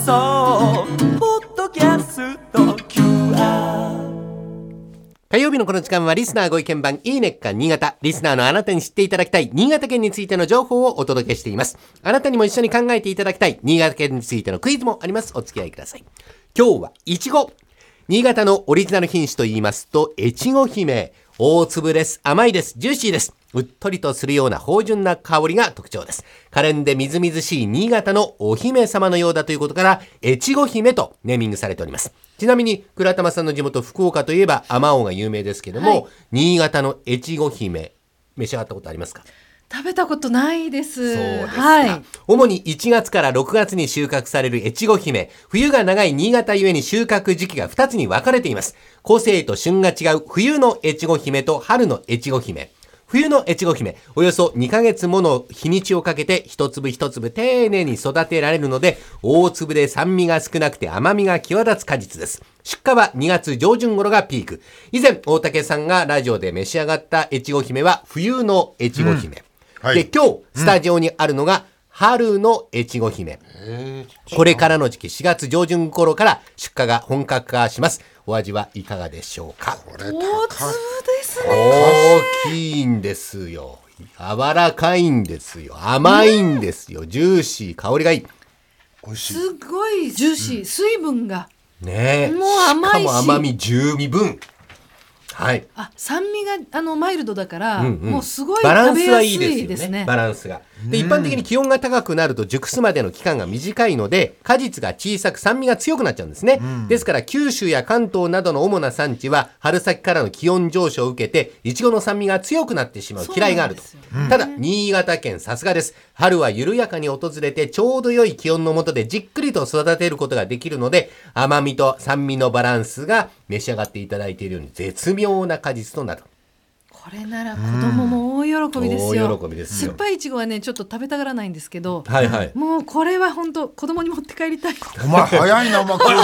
送ポッドキャスト QR 火曜日のこの時間はリスナーご意見番いいねっか新潟。リスナーのあなたに知っていただきたい新潟県についての情報をお届けしています。あなたにも一緒に考えていただきたい新潟県についてのクイズもあります。お付き合いください。今日は、いちご。新潟のオリジナル品種と言いますと、越後姫。大粒です。甘いです。ジューシーです。うっとりとするような芳醇な香りが特徴です。可憐でみずみずしい新潟のお姫様のようだということから、越後姫とネーミングされております。ちなみに、倉玉さんの地元福岡といえば、甘王が有名ですけども、はい新潟の越後姫、召し上がったことありますか？食べたことないです。そうですか、はい。主に1月から6月に収穫される越後姫。冬が長い新潟ゆえに収穫時期が2つに分かれています。個性と旬が違う冬の越後姫と春の越後姫。冬の越後姫、およそ2ヶ月もの日にちをかけて一粒一粒丁寧に育てられるので、大粒で酸味が少なくて甘みが際立つ果実です。出荷は2月上旬頃がピーク。以前、大竹さんがラジオで召し上がった越後姫は冬の越後姫。はいで、今日、スタジオにあるのが、春の越後姫。これからの時期、4月上旬頃から出荷が本格化します。お味はいかがでしょうか？これ大粒ですね。大きいんですよ。柔らかいんですよ。甘いんですよ。ジューシー、香りがいい。美味しいすごいジューシー、水分が。ねえ。もう甘いしかも甘み十二分。はい。あ、酸味があのマイルドだから、うんうんもうすごいバラン食べやすいいですよねいですね。バランスがで一般的に気温が高くなると熟すまでの期間が短いので果実が小さく酸味が強くなっちゃうんですね、ですから九州や関東などの主な産地は春先からの気温上昇を受けていちごの酸味が強くなってしまう嫌いがあると。そうなん。ただ新潟県さすがです。春は緩やかに訪れてちょうど良い気温の下でじっくりと育てることができるので甘みと酸味のバランスが召し上がっていただいているように絶妙な果実となるこれなら子供も大喜びですよ。大喜びですよ酸っぱいいちごはねちょっと食べたがらないんですけど、はいはいもうこれは本当子供に持って帰りたい。お前早いなお前食うの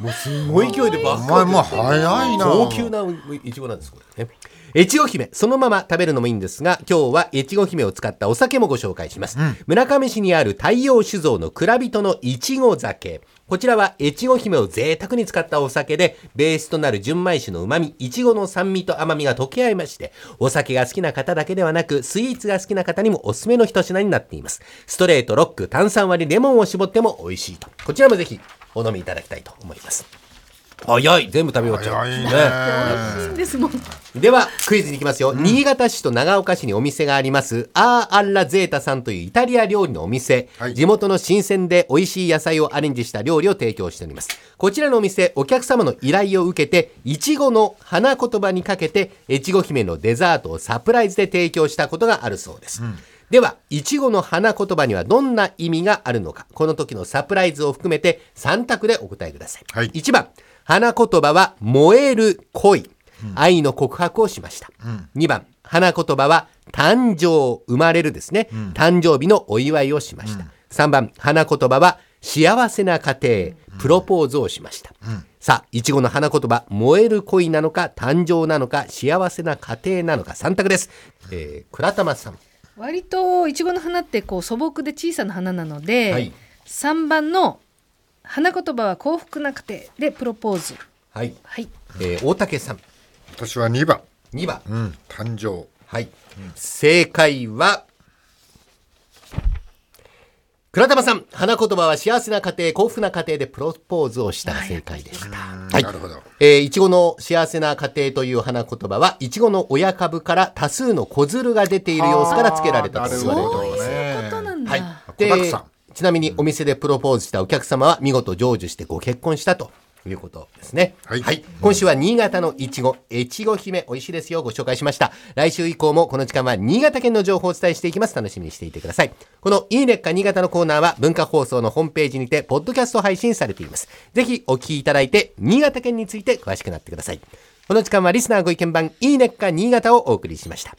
もうすごい勢いでバお前もう早いな。高級ないちごなんですこれ。ね。越後姫そのまま食べるのもいいんですが今日は越後姫を使ったお酒もご紹介します、村上市にある太陽酒造の蔵人のいちご酒。こちらは越後姫を贅沢に使ったお酒でベースとなる純米酒の旨味いちごの酸味と甘みが溶け合いましてお酒が好きな方だけではなくスイーツが好きな方にもおすすめの一品になっています。ストレートロック炭酸割りレモンを絞っても美味しいと。こちらもぜひお飲みいただきたいと思います。早い。全部食べ終わっちゃう。ね。美味しいんですもん。では、クイズに行きますよ。新潟市と長岡市にお店があります、アーアッラゼータさんというイタリア料理のお店、はい。地元の新鮮で美味しい野菜をアレンジした料理を提供しております。こちらのお店、お客様の依頼を受けて、いちごの花言葉にかけて、越後姫のデザートをサプライズで提供したことがあるそうです。では、いちごの花言葉にはどんな意味があるのか、この時のサプライズを含めて3択でお答えください。はい1番、花言葉は燃える恋。愛の告白をしました。2番、花言葉は誕生、生まれるですね。誕生日のお祝いをしました。3番、花言葉は幸せな家庭、プロポーズをしました。さあ、いちごの花言葉、燃える恋なのか、誕生なのか、幸せな家庭なのか、3択です。えー、倉玉さん。割といちごの花ってこう素朴で小さな花なので、はい3番の花言葉は幸福な家庭でプロポーズ。はい。はい。えー、大竹さん。私は2番2番。うん誕生はい。正解は、倉玉さん、花言葉は幸せな家庭、幸福な家庭でプロポーズをしたが正解でした。はいなるほど。えー、いちごの幸せな家庭という花言葉は、いちごの親株から多数の子鶴が出ている様子から付けられたと言われております。そういうことなんだ。はい。子だくさんちなみにお店でプロポーズしたお客様は見事成就してご結婚したということですね。はい今週は新潟のいちご、越後姫、美味しいですよ。ご紹介しました。来週以降もこの時間は新潟県の情報をお伝えしていきます。楽しみにしていてください。このいいねっか新潟のコーナーは文化放送のホームページにて、ポッドキャスト配信されています。ぜひお聞きいただいて、新潟県について詳しくなってください。この時間はリスナーご意見番、いいねっか新潟をお送りしました。